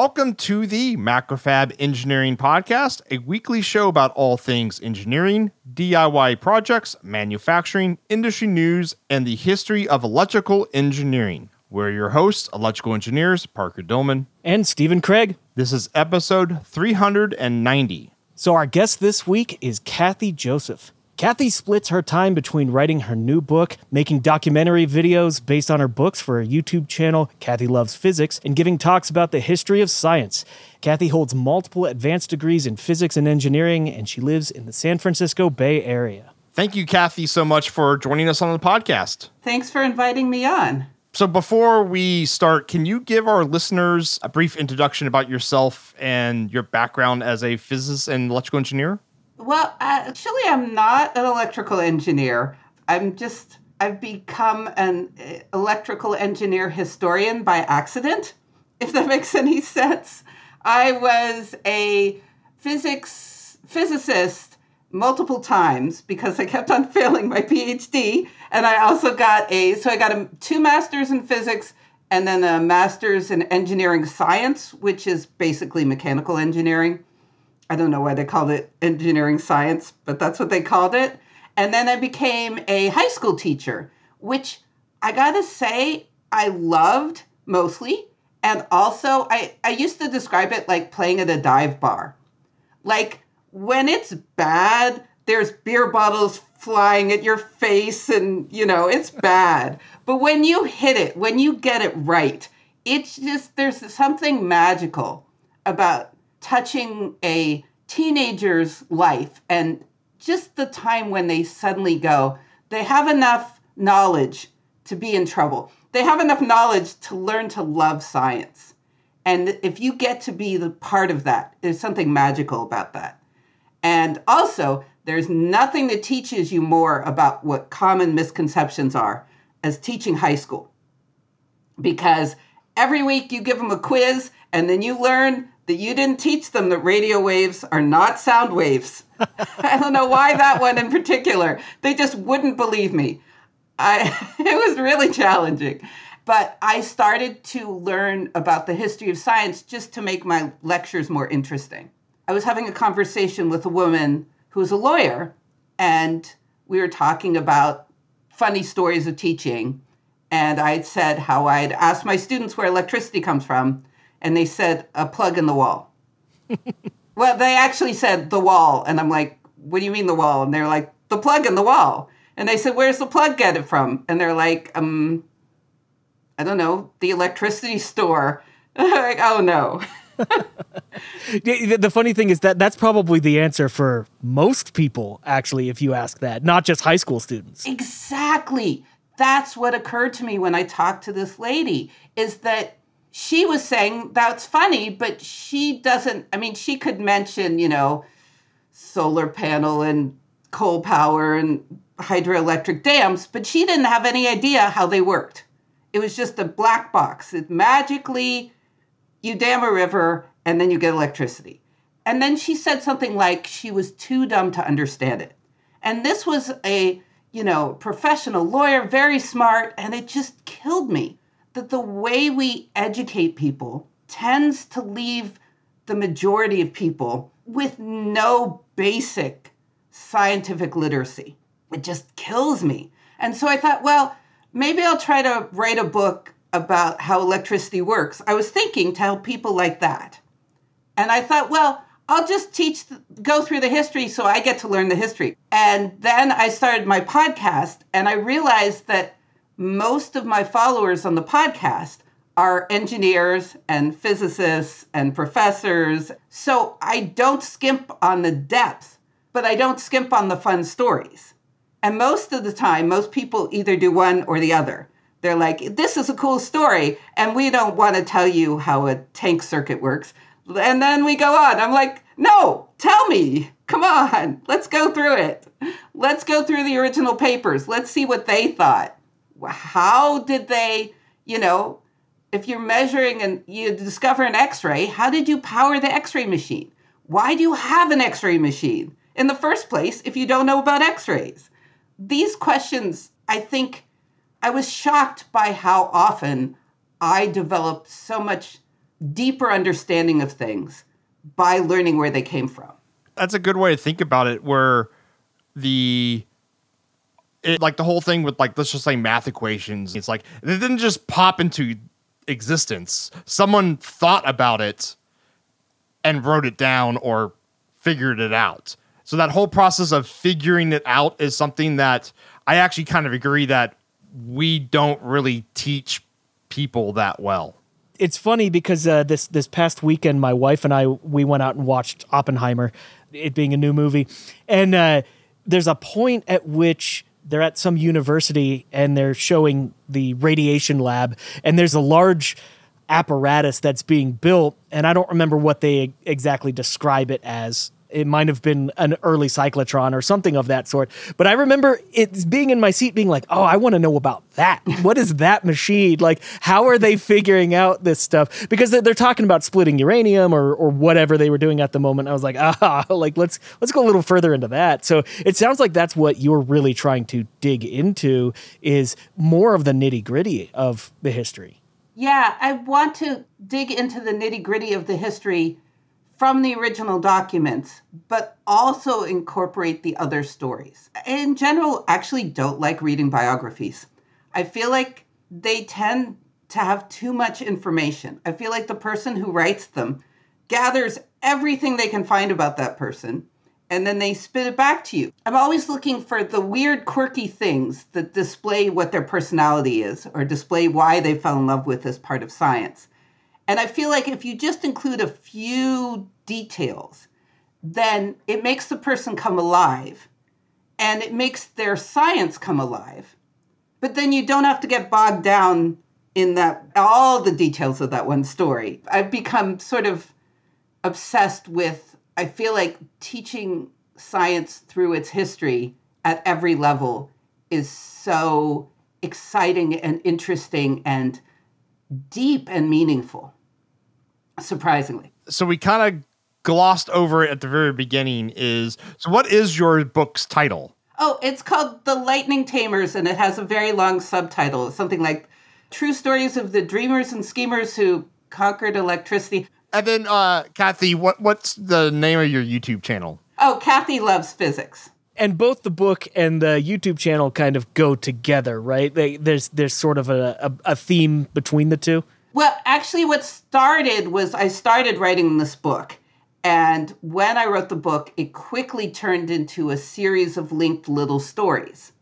Welcome to the Macrofab Engineering Podcast, a weekly show about all things engineering, DIY projects, manufacturing, industry news, and the history of electrical engineering. We're your hosts, electrical engineers Parker Dillmann and Stephen Craig. This is episode 390. So, our guest this week is Kathy Joseph. Kathy splits her time between writing her new book, making documentary videos based on her books for her YouTube channel, Kathy Loves Physics, and giving talks about the history of science. Kathy holds multiple advanced degrees in physics and engineering, and she lives in the San Francisco Bay Area. Thank you, Kathy, so much for joining us on the podcast. Thanks for inviting me on. So, before we start, can you give our listeners a brief introduction about yourself and your background as a physicist and electrical engineer? Well, actually, I'm not an electrical engineer. I'm just, I've become an uh, electrical engineer historian by accident, if that makes any sense. I was a physics physicist multiple times because I kept on failing my PhD. And I also got a, so I got a, two masters in physics and then a master's in engineering science, which is basically mechanical engineering. I don't know why they called it engineering science, but that's what they called it. And then I became a high school teacher, which I gotta say, I loved mostly. And also, I, I used to describe it like playing at a dive bar. Like when it's bad, there's beer bottles flying at your face, and you know, it's bad. But when you hit it, when you get it right, it's just, there's something magical about touching a teenager's life and just the time when they suddenly go, they have enough knowledge to be in trouble. They have enough knowledge to learn to love science. And if you get to be the part of that, there's something magical about that. And also, there's nothing that teaches you more about what common misconceptions are as teaching high school. Because every week you give them a quiz and then you learn that you didn't teach them that radio waves are not sound waves. I don't know why that one in particular. They just wouldn't believe me. I it was really challenging. But I started to learn about the history of science just to make my lectures more interesting. I was having a conversation with a woman who's a lawyer, and we were talking about funny stories of teaching. And I had said how I'd asked my students where electricity comes from, and they said a plug in the wall. well, they actually said the wall, and I'm like, what do you mean the wall? And they're like, the plug in the wall. And they said, where's the plug get it from? And they're like, um, I don't know, the electricity store. like, oh no. the funny thing is that that's probably the answer for most people, actually, if you ask that, not just high school students. Exactly. That's what occurred to me when I talked to this lady is that she was saying that's funny, but she doesn't. I mean, she could mention, you know, solar panel and coal power and hydroelectric dams, but she didn't have any idea how they worked. It was just a black box. It magically, you dam a river and then you get electricity. And then she said something like she was too dumb to understand it. And this was a, you know, professional lawyer, very smart, and it just killed me that the way we educate people tends to leave the majority of people with no basic scientific literacy. It just kills me. And so I thought, well, maybe I'll try to write a book about how electricity works. I was thinking to help people like that. And I thought, well, I'll just teach, go through the history so I get to learn the history. And then I started my podcast and I realized that most of my followers on the podcast are engineers and physicists and professors. So I don't skimp on the depth, but I don't skimp on the fun stories. And most of the time, most people either do one or the other. They're like, this is a cool story, and we don't want to tell you how a tank circuit works. And then we go on. I'm like, no, tell me. Come on, let's go through it. Let's go through the original papers. Let's see what they thought how did they, you know, if you're measuring and you discover an x ray, how did you power the x ray machine? Why do you have an x ray machine in the first place if you don't know about x rays? These questions, I think, I was shocked by how often I developed so much deeper understanding of things by learning where they came from. That's a good way to think about it where the it, like the whole thing with like let's just say math equations it's like it didn't just pop into existence. Someone thought about it and wrote it down or figured it out. So that whole process of figuring it out is something that i actually kind of agree that we don't really teach people that well. It's funny because uh, this this past weekend, my wife and I we went out and watched Oppenheimer, it being a new movie, and uh, there's a point at which they're at some university and they're showing the radiation lab, and there's a large apparatus that's being built, and I don't remember what they exactly describe it as it might have been an early cyclotron or something of that sort. But I remember it being in my seat, being like, "Oh, I want to know about that. What is that machine? Like, how are they figuring out this stuff? Because they're talking about splitting uranium or or whatever they were doing at the moment. I was like, ah, like let's let's go a little further into that. So it sounds like that's what you're really trying to dig into is more of the nitty gritty of the history. Yeah, I want to dig into the nitty gritty of the history from the original documents, but also incorporate the other stories. In general, actually don't like reading biographies. I feel like they tend to have too much information. I feel like the person who writes them gathers everything they can find about that person and then they spit it back to you. I'm always looking for the weird, quirky things that display what their personality is or display why they fell in love with this part of science. And I feel like if you just include a few details, then it makes the person come alive and it makes their science come alive. But then you don't have to get bogged down in that all the details of that one story. I've become sort of obsessed with I feel like teaching science through its history at every level is so exciting and interesting and deep and meaningful surprisingly. So we kind of glossed over it at the very beginning. Is so what is your book's title? Oh, it's called The Lightning Tamers, and it has a very long subtitle, something like True Stories of the Dreamers and Schemers Who Conquered Electricity. And then, uh, Kathy, what what's the name of your YouTube channel? Oh, Kathy loves physics. And both the book and the YouTube channel kind of go together, right? They, there's there's sort of a, a, a theme between the two. Well, actually, what started was I started writing this book. And when I wrote the book, it quickly turned into a series of linked little stories.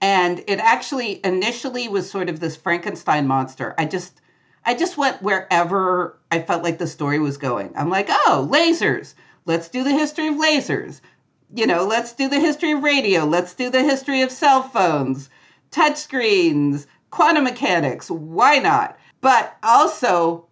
And it actually initially was sort of this Frankenstein monster. I just I just went wherever I felt like the story was going. I'm like, oh, lasers. Let's do the history of lasers. You know, let's do the history of radio. Let's do the history of cell phones, touchscreens, quantum mechanics. Why not? But also,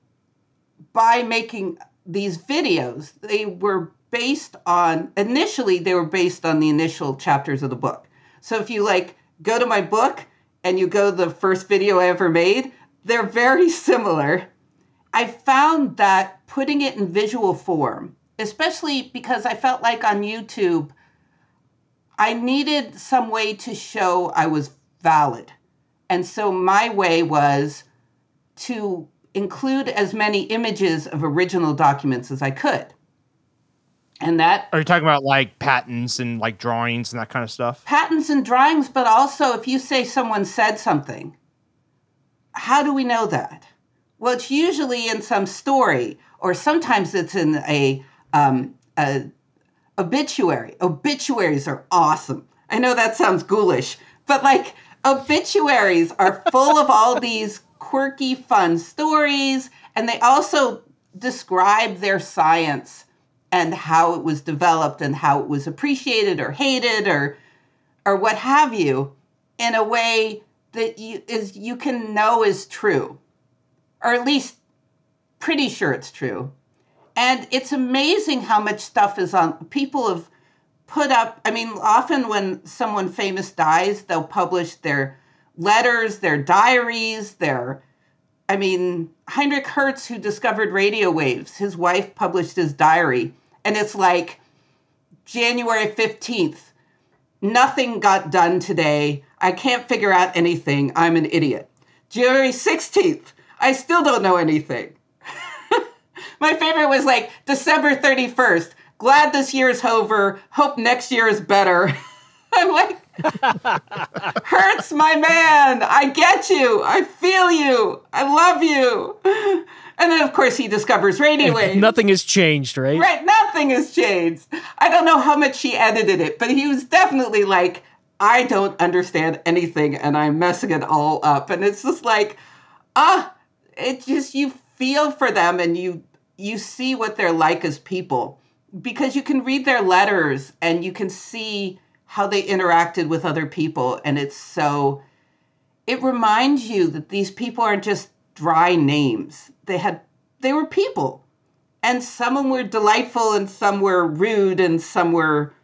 by making these videos, they were based on, initially, they were based on the initial chapters of the book. So if you like go to my book and you go the first video I ever made, they're very similar. I found that putting it in visual form, especially because I felt like on YouTube, I needed some way to show I was valid. And so my way was to include as many images of original documents as I could. And that Are you talking about like patents and like drawings and that kind of stuff? patents and drawings, but also if you say someone said something, how do we know that? Well, it's usually in some story, or sometimes it's in a, um, a obituary. Obituaries are awesome. I know that sounds ghoulish, but like obituaries are full of all these quirky, fun stories, and they also describe their science and how it was developed and how it was appreciated or hated or or what have you in a way that you is you can know is true or at least pretty sure it's true. And it's amazing how much stuff is on people have put up i mean often when someone famous dies they'll publish their letters their diaries their i mean heinrich hertz who discovered radio waves his wife published his diary and it's like january 15th nothing got done today i can't figure out anything i'm an idiot january 16th i still don't know anything My favorite was like December 31st. Glad this year is over. Hope next year is better. I'm like, Hertz, my man. I get you. I feel you. I love you. And then, of course, he discovers radio waves. Nothing has changed, right? Right, nothing has changed. I don't know how much he edited it, but he was definitely like, I don't understand anything and I'm messing it all up. And it's just like, ah, it just you feel for them and you you see what they're like as people because you can read their letters and you can see how they interacted with other people and it's so it reminds you that these people aren't just dry names. They had they were people. And some of them were delightful and some were rude and some were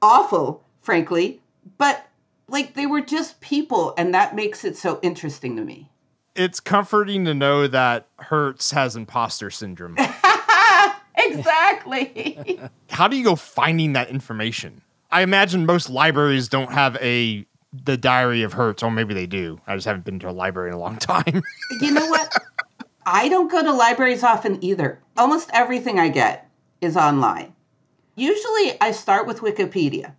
awful frankly. But like they were just people and that makes it so interesting to me. It's comforting to know that Hertz has imposter syndrome. exactly. How do you go finding that information? I imagine most libraries don't have a the diary of Hertz, or maybe they do. I just haven't been to a library in a long time. you know what i don't go to libraries often either almost everything i get is online usually i start with wikipedia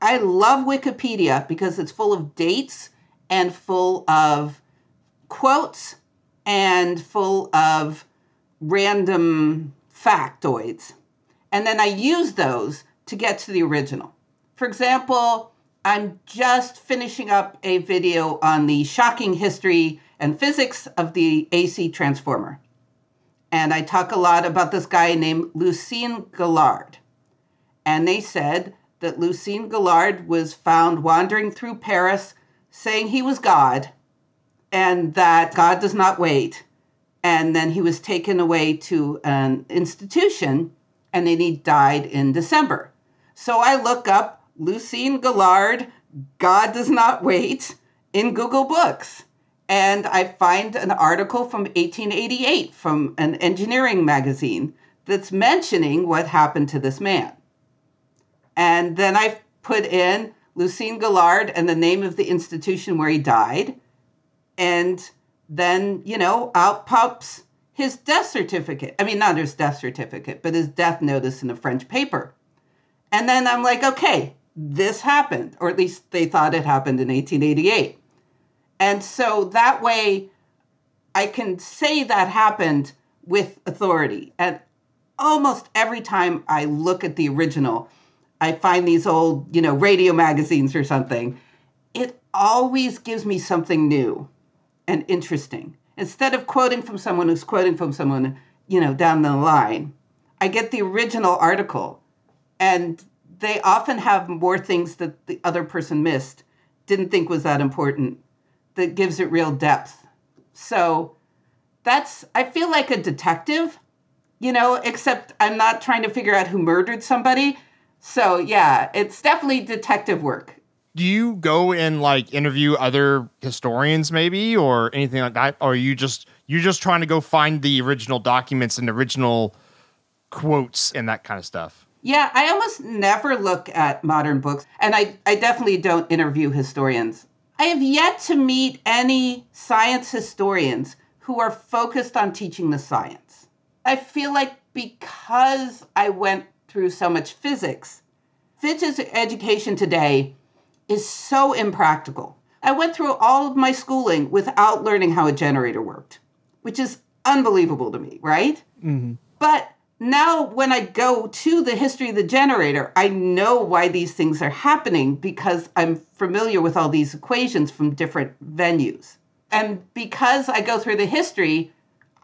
i love wikipedia because it's full of dates and full of quotes and full of random factoids. And then I use those to get to the original. For example, I'm just finishing up a video on the shocking history and physics of the AC transformer. And I talk a lot about this guy named Lucien Gaulard. And they said that Lucien Gaulard was found wandering through Paris saying he was God and that God does not wait. And then he was taken away to an institution and then he died in December. So I look up Lucien Gaulard, God Does Not Wait, in Google Books. And I find an article from 1888 from an engineering magazine that's mentioning what happened to this man. And then I put in Lucien Gaulard and the name of the institution where he died. And then, you know, out pops his death certificate. I mean, not his death certificate, but his death notice in a French paper. And then I'm like, okay, this happened, or at least they thought it happened in 1888. And so that way I can say that happened with authority. And almost every time I look at the original, I find these old, you know, radio magazines or something. It always gives me something new and interesting. Instead of quoting from someone who's quoting from someone, you know, down the line, I get the original article and they often have more things that the other person missed, didn't think was that important, that gives it real depth. So that's, I feel like a detective, you know, except I'm not trying to figure out who murdered somebody. So yeah, it's definitely detective work. Do you go and like interview other historians maybe or anything like that? Or are you just you're just trying to go find the original documents and original quotes and that kind of stuff? Yeah, I almost never look at modern books, and I, I definitely don't interview historians. I have yet to meet any science historians who are focused on teaching the science. I feel like because I went through so much physics, physics education today is so impractical. I went through all of my schooling without learning how a generator worked, which is unbelievable to me, right? Mm-hmm. But now when I go to the history of the generator, I know why these things are happening because I'm familiar with all these equations from different venues. And because I go through the history,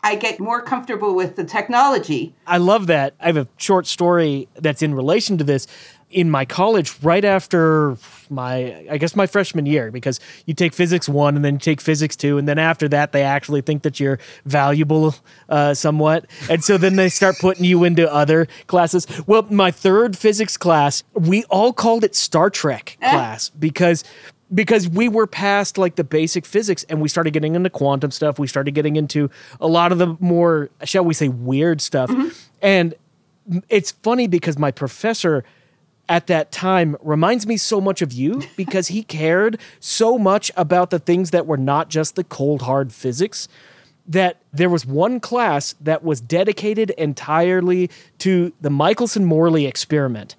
I get more comfortable with the technology. I love that. I have a short story that's in relation to this. In my college, right after my, I guess my freshman year, because you take physics one and then you take physics two, and then after that, they actually think that you're valuable uh, somewhat. And so then they start putting you into other classes. Well, my third physics class, we all called it Star Trek class because because we were past like the basic physics and we started getting into quantum stuff we started getting into a lot of the more shall we say weird stuff and it's funny because my professor at that time reminds me so much of you because he cared so much about the things that were not just the cold hard physics that there was one class that was dedicated entirely to the Michelson Morley experiment,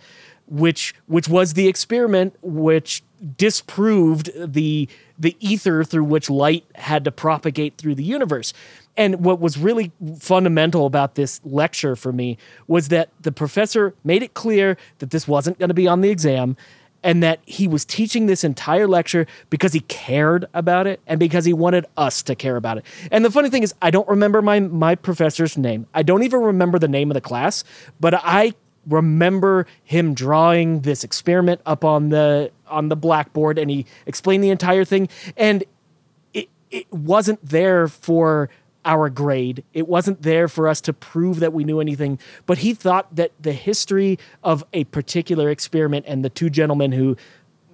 which which was the experiment which disproved the the ether through which light had to propagate through the universe. And what was really fundamental about this lecture for me was that the professor made it clear that this wasn't going to be on the exam and that he was teaching this entire lecture because he cared about it and because he wanted us to care about it. And the funny thing is I don't remember my my professor's name. I don't even remember the name of the class, but I remember him drawing this experiment up on the on the blackboard and he explained the entire thing and it it wasn't there for our grade. It wasn't there for us to prove that we knew anything, but he thought that the history of a particular experiment and the two gentlemen who,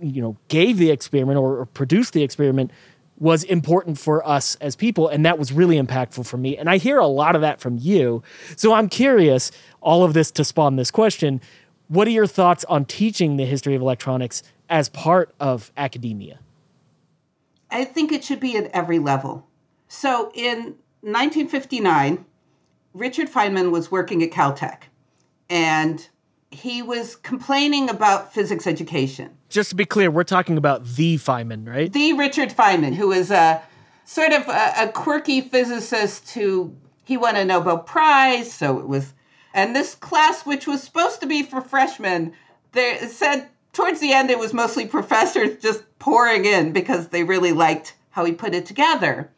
you know, gave the experiment or, or produced the experiment was important for us as people. And that was really impactful for me. And I hear a lot of that from you. So I'm curious, all of this to spawn this question. What are your thoughts on teaching the history of electronics as part of academia? I think it should be at every level. So in 1959, Richard Feynman was working at Caltech and he was complaining about physics education. Just to be clear, we're talking about the Feynman, right? The Richard Feynman, who is a sort of a, a quirky physicist who he won a Nobel Prize, so it was and this class, which was supposed to be for freshmen, they said towards the end it was mostly professors just pouring in because they really liked how he put it together.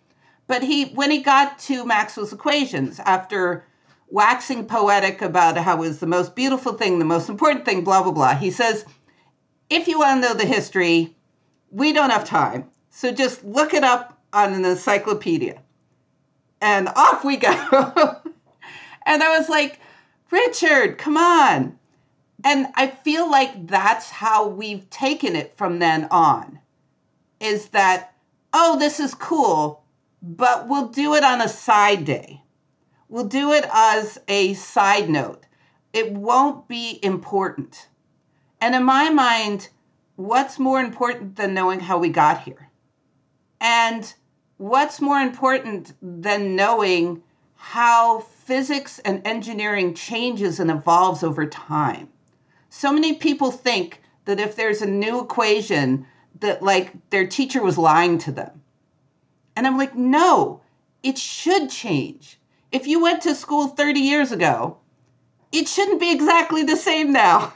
But he, when he got to Maxwell's equations, after waxing poetic about how it was the most beautiful thing, the most important thing, blah, blah, blah, he says, if you want to know the history, we don't have time. So just look it up on an encyclopedia. And off we go. and I was like, Richard, come on. And I feel like that's how we've taken it from then on is that, oh, this is cool but we'll do it on a side day. We'll do it as a side note. It won't be important. And in my mind, what's more important than knowing how we got here? And what's more important than knowing how physics and engineering changes and evolves over time? So many people think that if there's a new equation, that like their teacher was lying to them and I'm like, no, it should change. If you went to school 30 years ago, it shouldn't be exactly the same now.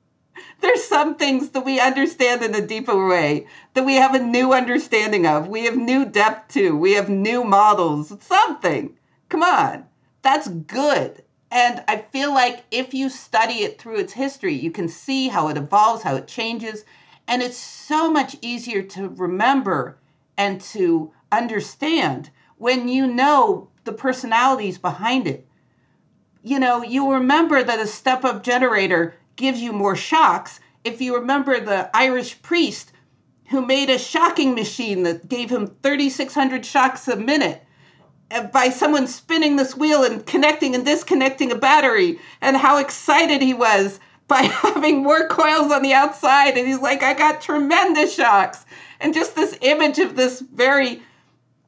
There's some things that we understand in a deeper way, that we have a new understanding of. We have new depth to. We have new models. Something. Come on. That's good. And I feel like if you study it through its history, you can see how it evolves, how it changes. And it's so much easier to remember and to understand when you know the personalities behind it. You know, you remember that a step up generator gives you more shocks if you remember the Irish priest who made a shocking machine that gave him 3,600 shocks a minute eh, by someone spinning this wheel and connecting and disconnecting a battery, and how excited he was by having more coils on the outside. And he's like, I got tremendous shocks. And just this image of this very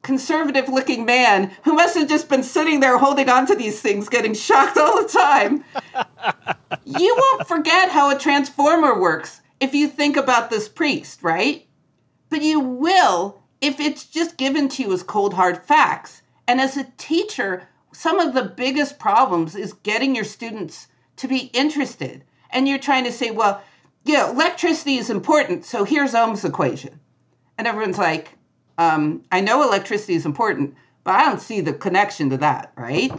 conservative looking man who must have just been sitting there holding on to these things, getting shocked all the time. you won't forget how a transformer works if you think about this priest, right? But you will if it's just given to you as cold, hard facts. And as a teacher, some of the biggest problems is getting your students to be interested. And you're trying to say, well, yeah, electricity is important, so here's Ohm's equation. And everyone's like, um, I know electricity is important, but I don't see the connection to that, right?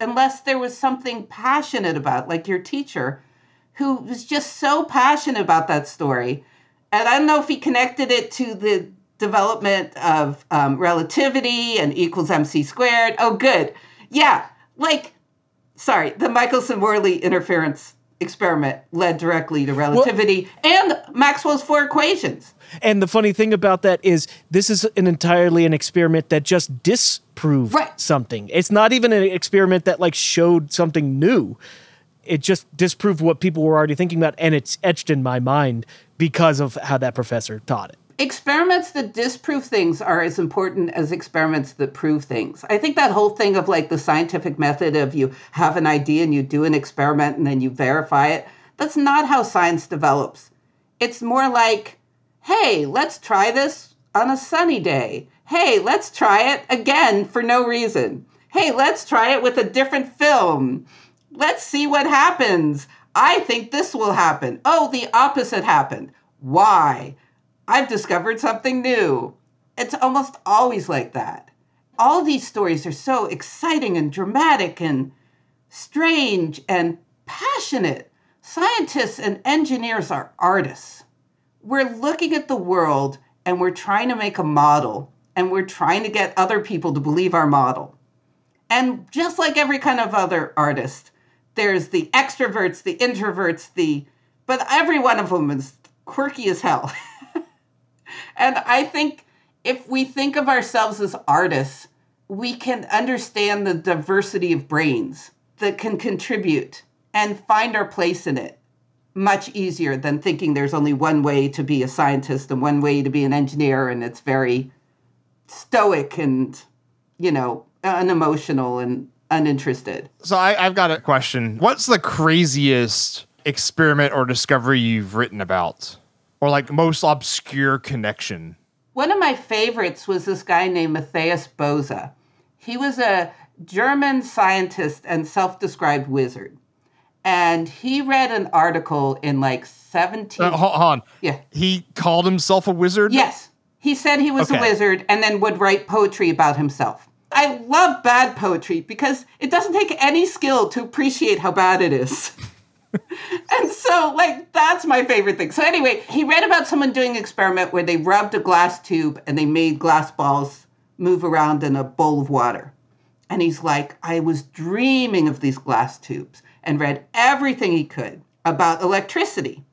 Unless there was something passionate about, like your teacher, who was just so passionate about that story. And I don't know if he connected it to the development of um, relativity and equals mc squared. Oh, good. Yeah, like, sorry, the Michelson Morley interference experiment led directly to relativity well, and Maxwell's four equations. And the funny thing about that is this is an entirely an experiment that just disproved right. something. It's not even an experiment that like showed something new. It just disproved what people were already thinking about and it's etched in my mind because of how that professor taught it. experiments that disprove things are as important as experiments that prove things. I think that whole thing of like the scientific method of you have an idea and you do an experiment and then you verify it, that's not how science develops. It's more like, hey, let's try this on a sunny day. Hey, let's try it again for no reason. Hey, let's try it with a different film. Let's see what happens. I think this will happen. Oh, the opposite happened. Why? I've discovered something new. It's almost always like that. All these stories are so exciting and dramatic and strange and passionate. Scientists and engineers are artists. We're looking at the world and we're trying to make a model and we're trying to get other people to believe our model. And just like every kind of other artist, there's the extroverts, the introverts, the but every one of them is quirky as hell. And I think if we think of ourselves as artists, we can understand the diversity of brains that can contribute and find our place in it much easier than thinking there's only one way to be a scientist and one way to be an engineer and it's very stoic and you know unemotional and uninterested So I, I've got a question. What's the craziest experiment or discovery you've written about? Or like most obscure connection? One of my favorites was this guy named Matthias Bose He was a German scientist and self described wizard. And he read an article in like 17. Uh, hold on. yeah. He called himself a wizard? Yes. He said he was Okay. a wizard and then would write poetry about himself. I love bad poetry because it doesn't take any skill to appreciate how bad it is. and so, like, that's my favorite thing. So, anyway, he read about someone doing an experiment where they rubbed a glass tube and they made glass balls move around in a bowl of water. And he's like, I was dreaming of these glass tubes and read everything he could about electricity.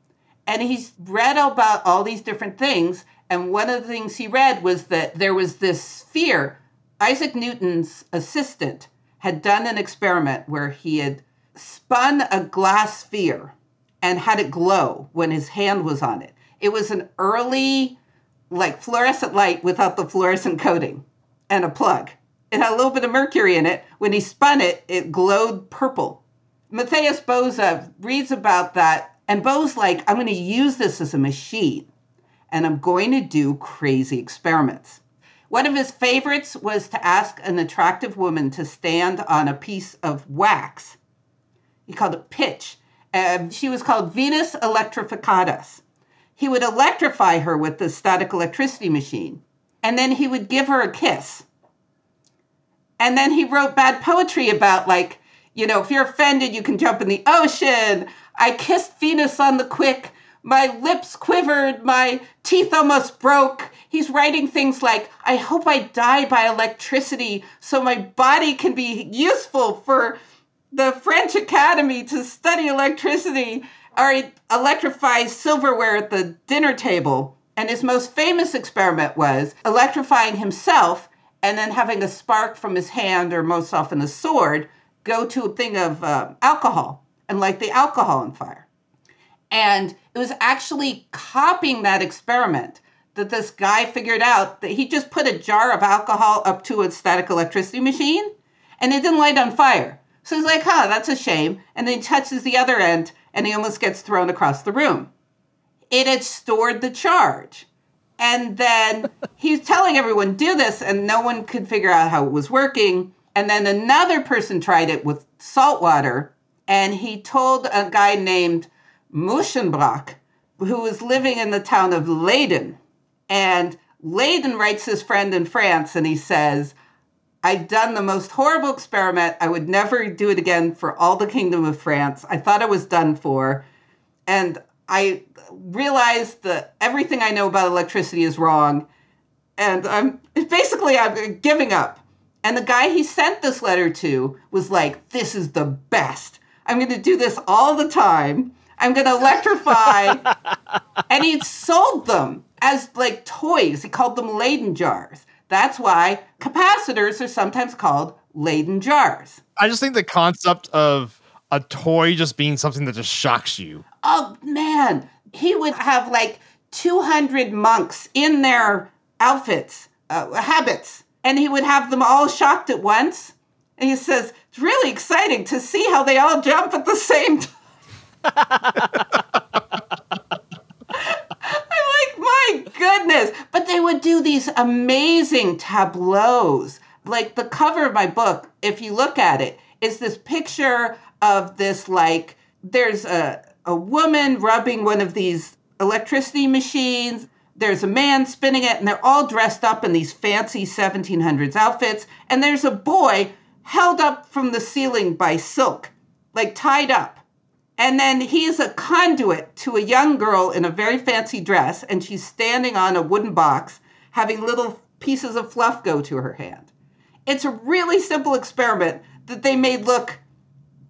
And he's read about all these different things. And one of the things he read was that there was this sphere. Isaac Newton's assistant had done an experiment where he had spun a glass sphere and had it glow when his hand was on it. It was an early, like fluorescent light without the fluorescent coating and a plug. It had a little bit of mercury in it. When he spun it, it glowed purple. Matthias Bose reads about that, and Bo's like, I'm going to use this as a machine, and I'm going to do crazy experiments. One of his favorites was to ask an attractive woman to stand on a piece of wax. He called it pitch. And she was called Venus Electrificatus. He would electrify her with the static electricity machine, and then he would give her a kiss. And then he wrote bad poetry about, like, you know, if you're offended, you can jump in the ocean. I kissed Venus on the quick. My lips quivered. My teeth almost broke. He's writing things like, I hope I die by electricity so my body can be useful for the French Academy to study electricity. Or he electrifies silverware at the dinner table. And his most famous experiment was electrifying himself and then having a spark from his hand, or most often a sword, go to a thing of uh, alcohol and light the alcohol on fire. And it was actually copying that experiment that this guy figured out that he just put a jar of alcohol up to a static electricity machine and it didn't light on fire. So he's like, huh, that's a shame. And then he touches the other end and he almost gets thrown across the room. It had stored the charge. And then he's telling everyone, do this, and no one could figure out how it was working. And then another person tried it with salt water, and he told a guy named Musschenbroek, who was living in the town of Leyden. And Leyden writes his friend in France, and he says, I've done the most horrible experiment. I would never do it again for all the kingdom of France. I thought I was done for. And I realized that everything I know about electricity is wrong. And I'm basically I'm giving up. And the guy he sent this letter to was like, This is the best. I'm going to do this all the time. I'm going to electrify. and he sold them as like toys. He called them Leyden jars. That's why capacitors are sometimes called Leyden jars. I just think the concept of a toy just being something that just shocks you. Oh man, he would have like 200 monks in their outfits, uh, habits, and he would have them all shocked at once. And he says, It's really exciting to see how they all jump at the same time. I'm like, my goodness. But they would do these amazing tableaus. Like the cover of my book, if you look at it, is this picture of this, like, there's a, a woman rubbing one of these electricity machines. There's a man spinning it, and they're all dressed up in these fancy 1700s outfits. And there's a boy held up from the ceiling by silk, like tied up. And then he's a conduit to a young girl in a very fancy dress, and she's standing on a wooden box, having little pieces of fluff go to her hand. It's a really simple experiment that they made look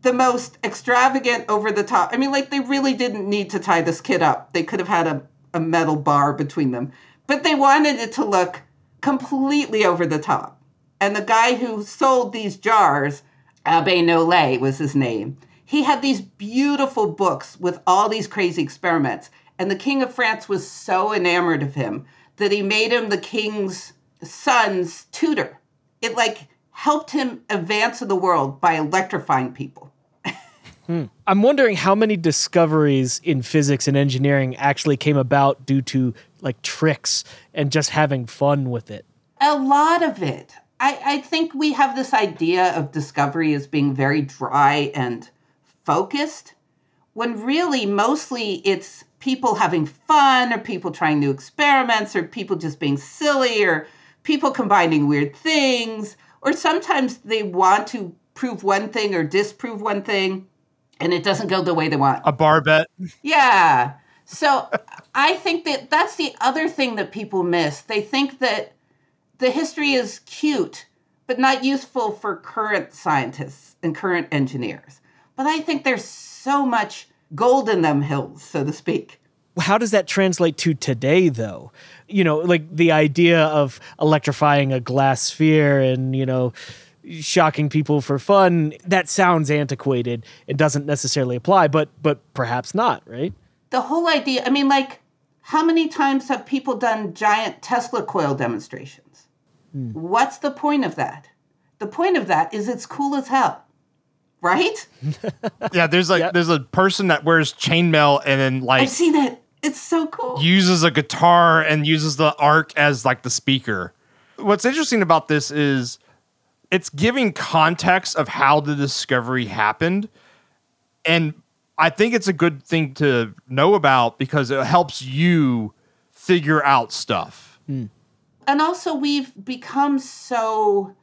the most extravagant over the top. I mean, like, they really didn't need to tie this kid up. They could have had a, a metal bar between them, but they wanted it to look completely over the top. And the guy who sold these jars, Abbe Nollet was his name, he had these beautiful books with all these crazy experiments. And the King of France was so enamored of him that he made him the king's son's tutor. It like helped him advance in the world by electrifying people. Hmm. I'm wondering how many discoveries in physics and engineering actually came about due to like tricks and just having fun with it. A lot of it. I, I think we have this idea of discovery as being very dry and focused, when really mostly it's people having fun or people trying new experiments or people just being silly or people combining weird things or sometimes they want to prove one thing or disprove one thing and it doesn't go the way they want. A bar bet. Yeah. So I think that that's the other thing that people miss. They think that the history is cute, but not useful for current scientists and current engineers. But I think there's so much gold in them hills, so to speak. How does that translate to today, though? You know, like the idea of electrifying a glass sphere and, you know, shocking people for fun, that sounds antiquated. It doesn't necessarily apply, but but perhaps not, right? The whole idea, I mean like how many times have people done giant Tesla coil demonstrations? Hmm. What's the point of that? The point of that is it's cool as hell right? yeah, there's like yep. there's a person that wears chainmail and then like I've seen it. It's so cool. Uses a guitar and uses the arc as like the speaker. What's interesting about this is it's giving context of how the discovery happened. And I think it's a good thing to know about because it helps you figure out stuff. Hmm. And also, we've become so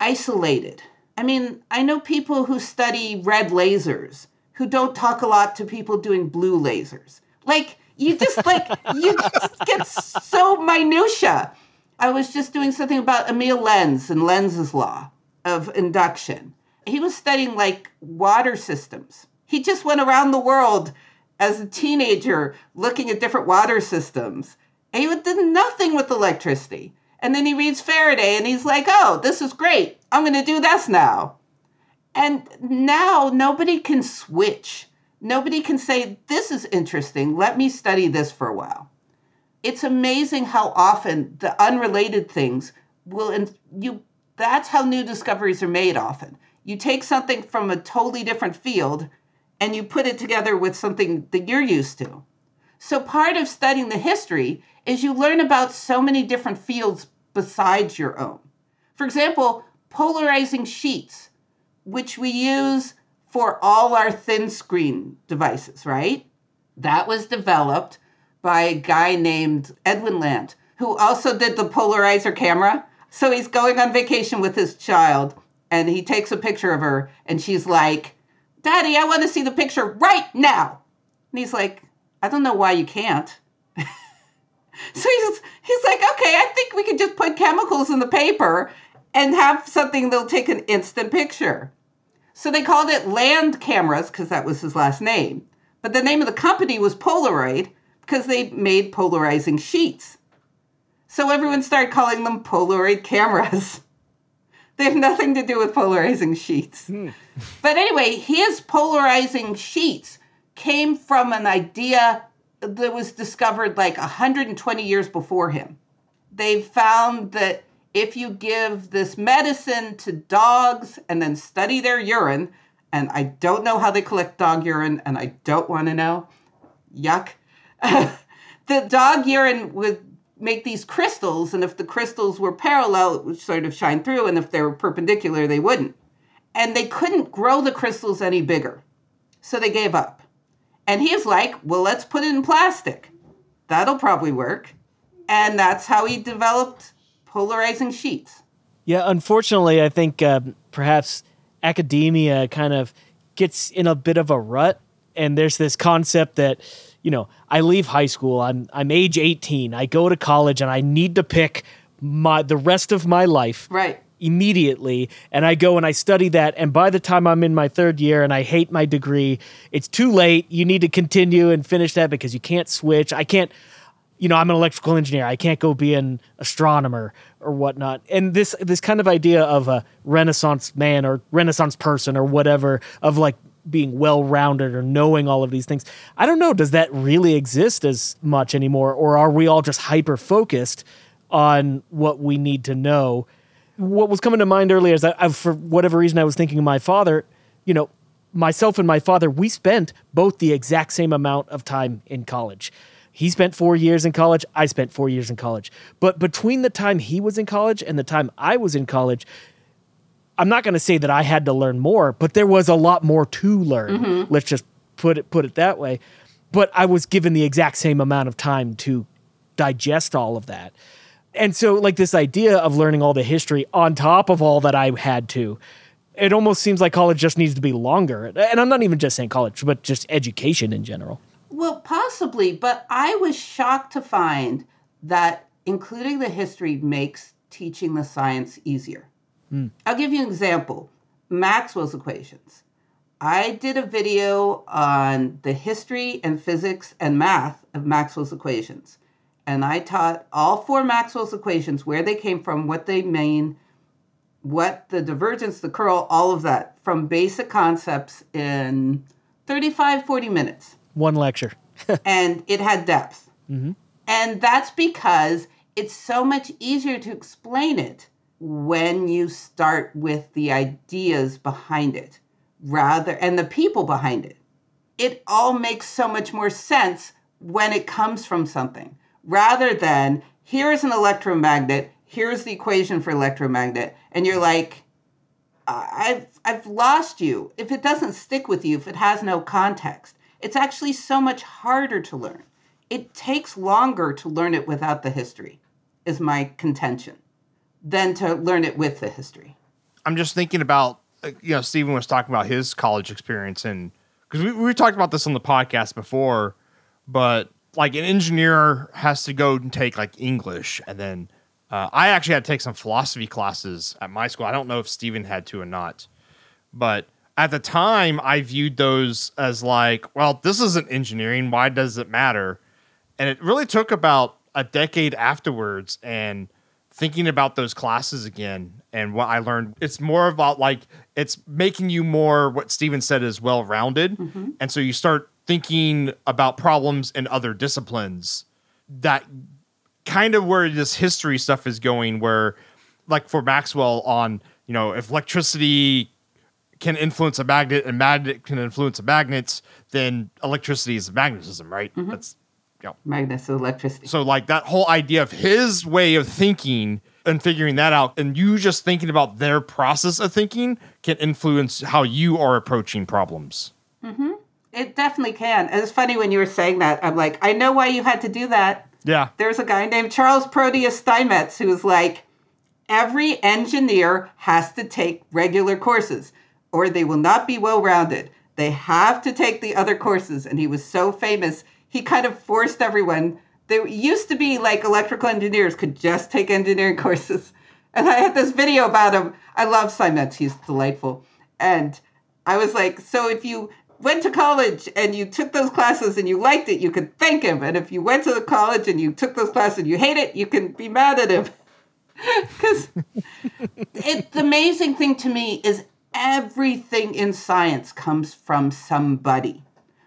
isolated I mean, I know people who study red lasers who don't talk a lot to people doing blue lasers. Like, you just like, you just get so minutia. I was just doing something about Emil Lenz and Lenz's law of induction. He was studying like water systems. He just went around the world as a teenager looking at different water systems. And he did nothing with electricity. And then he reads Faraday and he's like, oh, this is great. I'm going to do this now. And now nobody can switch. Nobody can say, this is interesting. Let me study this for a while. It's amazing how often the unrelated things will, and you, that's how new discoveries are made often. You take something from a totally different field and you put it together with something that you're used to. So part of studying the history is you learn about so many different fields besides your own. For example, polarizing sheets, which we use for all our thin screen devices, right? That was developed by a guy named Edwin Land, who also did the polarizer camera. So he's going on vacation with his child and he takes a picture of her and she's like, Daddy, I want to see the picture right now. And he's like, I don't know why you can't. So he's he's like, okay, I think we could just put chemicals in the paper and have something that'll take an instant picture. So they called it Land Cameras because that was his last name. But the name of the company was Polaroid because they made polarizing sheets. So everyone started calling them Polaroid cameras. they have nothing to do with polarizing sheets. Hmm. but anyway, his polarizing sheets came from an idea that was discovered like 120 years before him. They found that if you give this medicine to dogs and then study their urine, and I don't know how they collect dog urine, and I don't want to know, yuck. the dog urine would make these crystals, and if the crystals were parallel, it would sort of shine through, and if they were perpendicular, they wouldn't. And they couldn't grow the crystals any bigger, so they gave up. And he was like, well, let's put it in plastic. That'll probably work. And that's how he developed polarizing sheets. Yeah, unfortunately, I think uh, perhaps academia kind of gets in a bit of a rut. And there's this concept that, you know, I leave high school, I'm, I'm age 18, I go to college, and I need to pick my the rest of my life. Right immediately and I go and I study that and by the time I'm in my third year and I hate my degree it's too late you need to continue and finish that because you can't switch I can't you know I'm an electrical engineer I can't go be an astronomer or whatnot and this this kind of idea of a renaissance man or renaissance person or whatever of like being well rounded or knowing all of these things I don't know does that really exist as much anymore or are we all just hyper focused on what we need to know what was coming to mind earlier is that I, for whatever reason I was thinking of my father. You know, myself and my father, we spent both the exact same amount of time in college. He spent four years in college. I spent four years in college. But between the time he was in college and the time I was in college, I'm not going to say that I had to learn more, but there was a lot more to learn. Mm-hmm. Let's just put it put it that way. But I was given the exact same amount of time to digest all of that and so like this idea of learning all the history on top of all that I had to, it almost seems like college just needs to be longer. And I'm not even just saying college, but just education in general. Well, possibly, but I was shocked to find that including the history makes teaching the science easier. Mm. I'll give you an example Maxwell's equations. I did a video on the history and physics and math of Maxwell's equations and I taught all four Maxwell's equations, where they came from, what they mean, what the divergence, the curl, all of that from basic concepts in 35, 40 minutes. One lecture. and it had depth. Mm-hmm. And that's because it's so much easier to explain it when you start with the ideas behind it rather and the people behind it. It all makes so much more sense when it comes from something rather than here's an electromagnet, here's the equation for electromagnet, and you're like, I've I've lost you. If it doesn't stick with you, if it has no context, it's actually so much harder to learn. It takes longer to learn it without the history, is my contention, than to learn it with the history. I'm just thinking about, uh, you know, Stephen was talking about his college experience, and because we, we talked about this on the podcast before, but like an engineer has to go and take like English, and then uh, I actually had to take some philosophy classes at my school. I don't know if Steven had to or not, but at the time I viewed those as like, well, this isn't engineering. Why does it matter? And it really took about a decade afterwards and thinking about those classes again and what I learned. It's more about like it's making you more what Steven said is well rounded, mm-hmm. and so you start thinking about problems in other disciplines that kind of where this history stuff is going where like for maxwell on you know if electricity can influence a magnet and magnet can influence a magnet then electricity is magnetism right mm-hmm. that's know magnets electricity so like that whole idea of his way of thinking and figuring that out and you just thinking about their process of thinking can influence how you are approaching problems mm-hmm. It definitely can. And it's funny when you were saying that. I'm like, I know why you had to do that. Yeah. There's a guy named Charles Proteus Steinmetz who's like, every engineer has to take regular courses or they will not be well rounded. They have to take the other courses. And he was so famous, he kind of forced everyone. There used to be like electrical engineers could just take engineering courses. And I had this video about him. I love Steinmetz, he's delightful. And I was like, so if you went to college and you took those classes and you liked it, you could thank him. And if you went to the college and you took those classes and you hate it, you can be mad at him. Because the amazing thing to me is everything in science comes from somebody.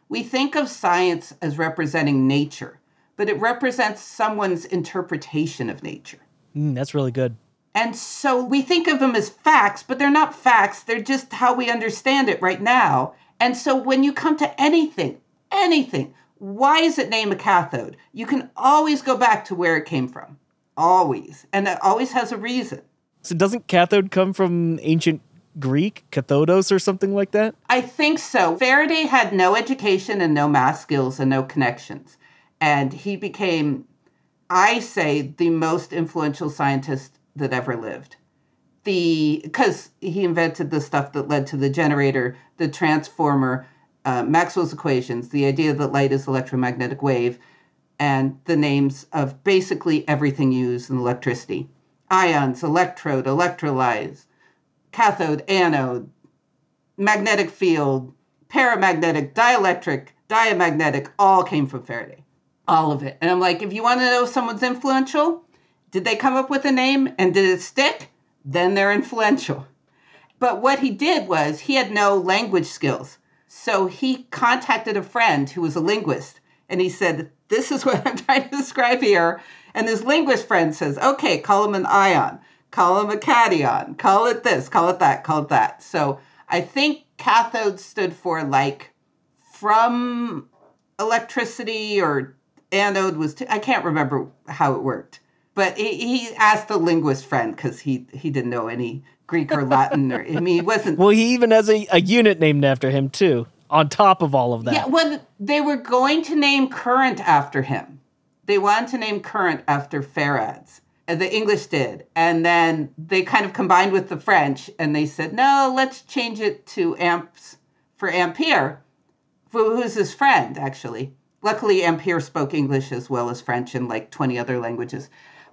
We think of science as representing nature, but it represents someone's interpretation of nature. Mm, that's really good. And so we think of them as facts, but they're not facts. They're just how we understand it right now. And so when you come to anything, anything, why is it named a cathode? You can always go back to where it came from. Always. And it always has a reason. So doesn't cathode come from ancient Greek, cathodos or something like that? I think so. Faraday had no education and no math skills and no connections. And he became, I say, the most influential scientist that ever lived. The because he invented the stuff that led to the generator, the transformer, uh, Maxwell's equations, the idea that light is electromagnetic wave, and the names of basically everything used in electricity: ions, electrode, electrolyze, cathode, anode, magnetic field, paramagnetic, dielectric, diamagnetic, all came from Faraday. All of it. And I'm like, if you want to know if someone's influential, did they come up with a name and did it stick? Then they're influential. But what he did was he had no language skills. So he contacted a friend who was a linguist and he said, This is what I'm trying to describe here. And his linguist friend says, Okay, call him an ion, call him a cation, call it this, call it that, call it that. So I think cathode stood for like from electricity or anode was, I can't remember how it worked but he, asked a linguist friend because he he didn't know any Greek or Latin or I mean he wasn't. Well, he even has a, a unit named after him too. On top of all of that, yeah. Well, they were going to name current after him. They wanted to name current after farads. The English did, and then they kind of combined with the French, and they said, "No, let's change it to amps for Ampere." Who's his friend, actually? Luckily, Ampere spoke English as well as French and like 20 other languages.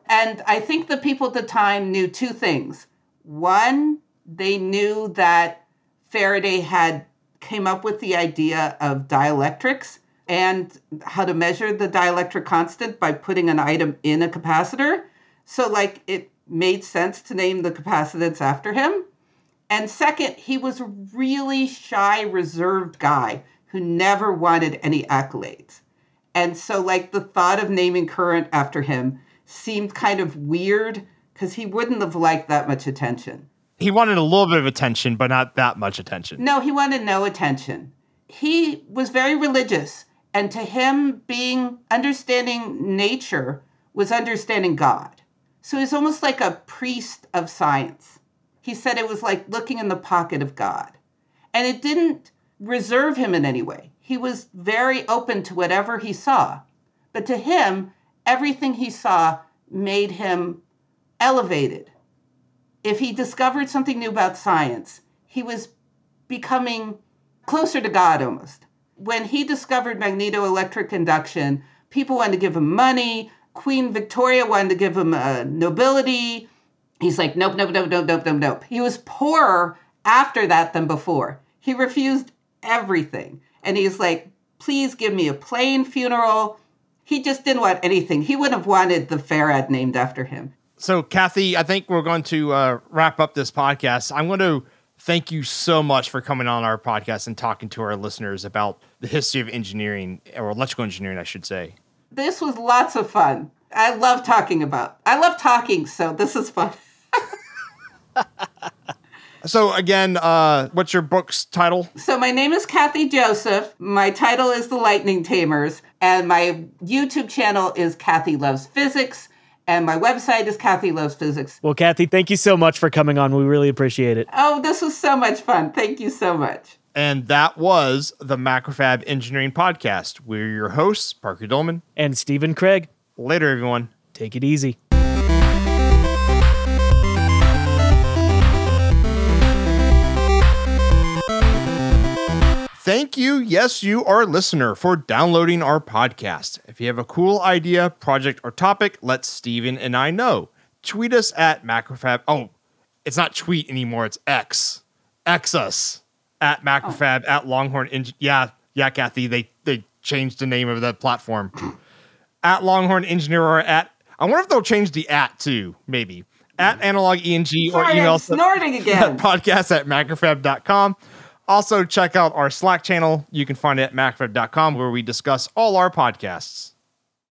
And I think the people at the time knew two things. One, they knew that Faraday had came up with the idea of dielectrics and how to measure the dielectric constant by putting an item in a capacitor. So like it made sense to name the capacitance after him. And second, he was a really shy, reserved guy who never wanted any accolades. And so like the thought of naming current after him seemed kind of weird because he wouldn't have liked that much attention. He wanted a little bit of attention, but not that much attention. No, he wanted no attention. He was very religious, and to him, being understanding nature was understanding God. So he's almost like a priest of science. He said it was like looking in the pocket of God. And it didn't reserve him in any way. He was very open to whatever he saw. But to him, everything he saw made him elevated. If he discovered something new about science, he was becoming closer to God almost. When he discovered magnetoelectric induction, people wanted to give him money. Queen Victoria wanted to give him a nobility. He's like, nope, nope, nope, nope, nope, nope, nope. He was poorer after that than before. He refused everything. And he's like, please give me a plain funeral he just didn't want anything. He wouldn't have wanted the Farad named after him. So, Kathy, I think we're going to uh, wrap up this podcast. I'm going to thank you so much for coming on our podcast and talking to our listeners about the history of engineering or electrical engineering, I should say. This was lots of fun. I love talking about. I love talking, so this is fun. So again, uh, what's your book's title? So my name is Kathy Joseph. My title is The Lightning Tamers, and my YouTube channel is Kathy Loves Physics, and my website is Kathy Loves Physics. Well, Kathy, thank you so much for coming on. We really appreciate it. Oh, this was so much fun. Thank you so much. And that was the Macrofab Engineering Podcast. We're your hosts, Parker Dolman and Stephen Kraig. Later, everyone. Take it easy. Thank you, yes, you, our listener, for downloading our podcast. If you have a cool idea, project, or topic, let Steven and I know. Tweet us at Macrofab. Oh, it's not tweet anymore, it's X. X us at oh. Macrofab, oh. at Longhorn. yeah, yeah, Kathy, they, they changed the name of the platform. at Longhorn Engineer or at, I wonder if they'll change the at too, maybe. At Analog ENG or email snorting again. podcast at macrofab.com. Also, check out our Slack channel. You can find it at macfab.com where we discuss all our podcasts.